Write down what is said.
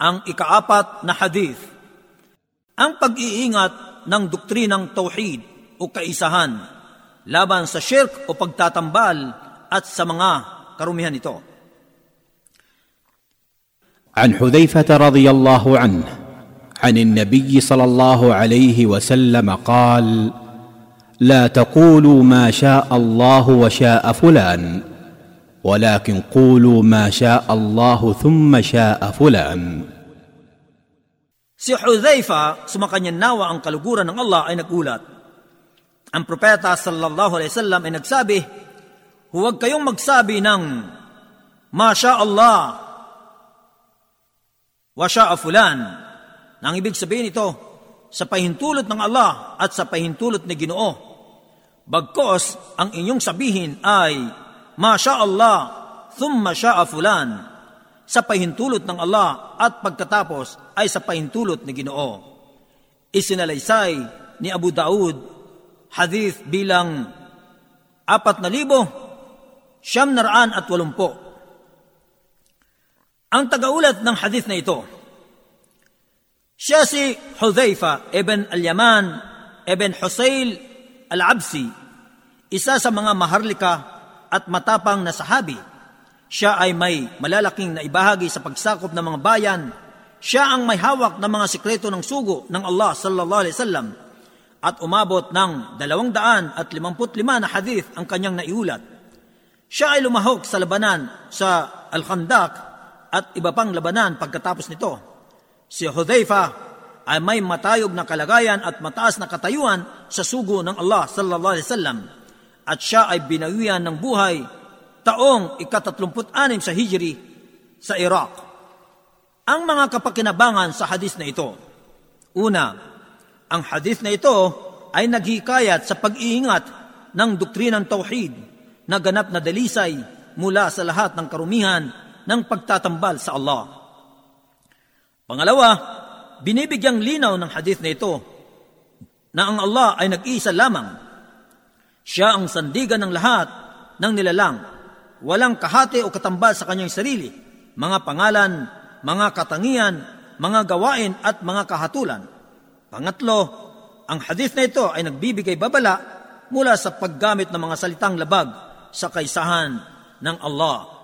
Ang ikaapat na hadith. Ang pag-iingat ng doktrinang tauhid o kaisahan laban sa shirk o pagtatambal at sa mga karumihan ito. عن حذيفه رضي الله عنه عن النبي صلى الله عليه وسلم قال لا تقولوا ما شاء الله وشاء فلان ولكن قولوا ما شاء الله ثم شاء فلان Si Hudhaifa, sumakanyan nawa ang kaluguran ng Allah ay nagulat. Ang propeta sallallahu alaihi wasallam ay nagsabi, huwag kayong magsabi ng Masya Allah wa sha'a fulan. Nang ibig sabihin ito, sa pahintulot ng Allah at sa pahintulot ni Ginoo. Bagkos, ang inyong sabihin ay Masya Allah, thumma sha'a fulan sa pahintulot ng Allah at pagkatapos ay sa pahintulot ni Ginoo. Isinalaysay ni Abu Daud hadith bilang apat na libo siyam naraan at walumpo. Ang tagaulat ng hadith na ito, siya si Hudhaifa ibn al-Yaman ibn Husayl al-Absi, isa sa mga maharlika at matapang na sahabi siya ay may malalaking naibahagi sa pagsakop ng mga bayan. Siya ang may hawak ng mga sikreto ng sugo ng Allah sallallahu alaihi wasallam at umabot ng dalawang daan at limamput lima na hadith ang kanyang naiulat. Siya ay lumahok sa labanan sa Al-Khandaq at iba pang labanan pagkatapos nito. Si Hudhaifa ay may matayog na kalagayan at mataas na katayuan sa sugo ng Allah sallallahu alaihi wasallam at siya ay binawian ng buhay taong ikatatlumput-anim sa Hijri sa Iraq. Ang mga kapakinabangan sa hadis na ito. Una, ang hadis na ito ay naghikayat sa pag-iingat ng doktrinang tauhid na ganap na dalisay mula sa lahat ng karumihan ng pagtatambal sa Allah. Pangalawa, binibigyang linaw ng hadith na ito na ang Allah ay nag-iisa lamang. Siya ang sandigan ng lahat ng nilalang walang kahati o katambal sa kanyang sarili, mga pangalan, mga katangian, mga gawain at mga kahatulan. Pangatlo, ang hadith na ito ay nagbibigay babala mula sa paggamit ng mga salitang labag sa kaisahan ng Allah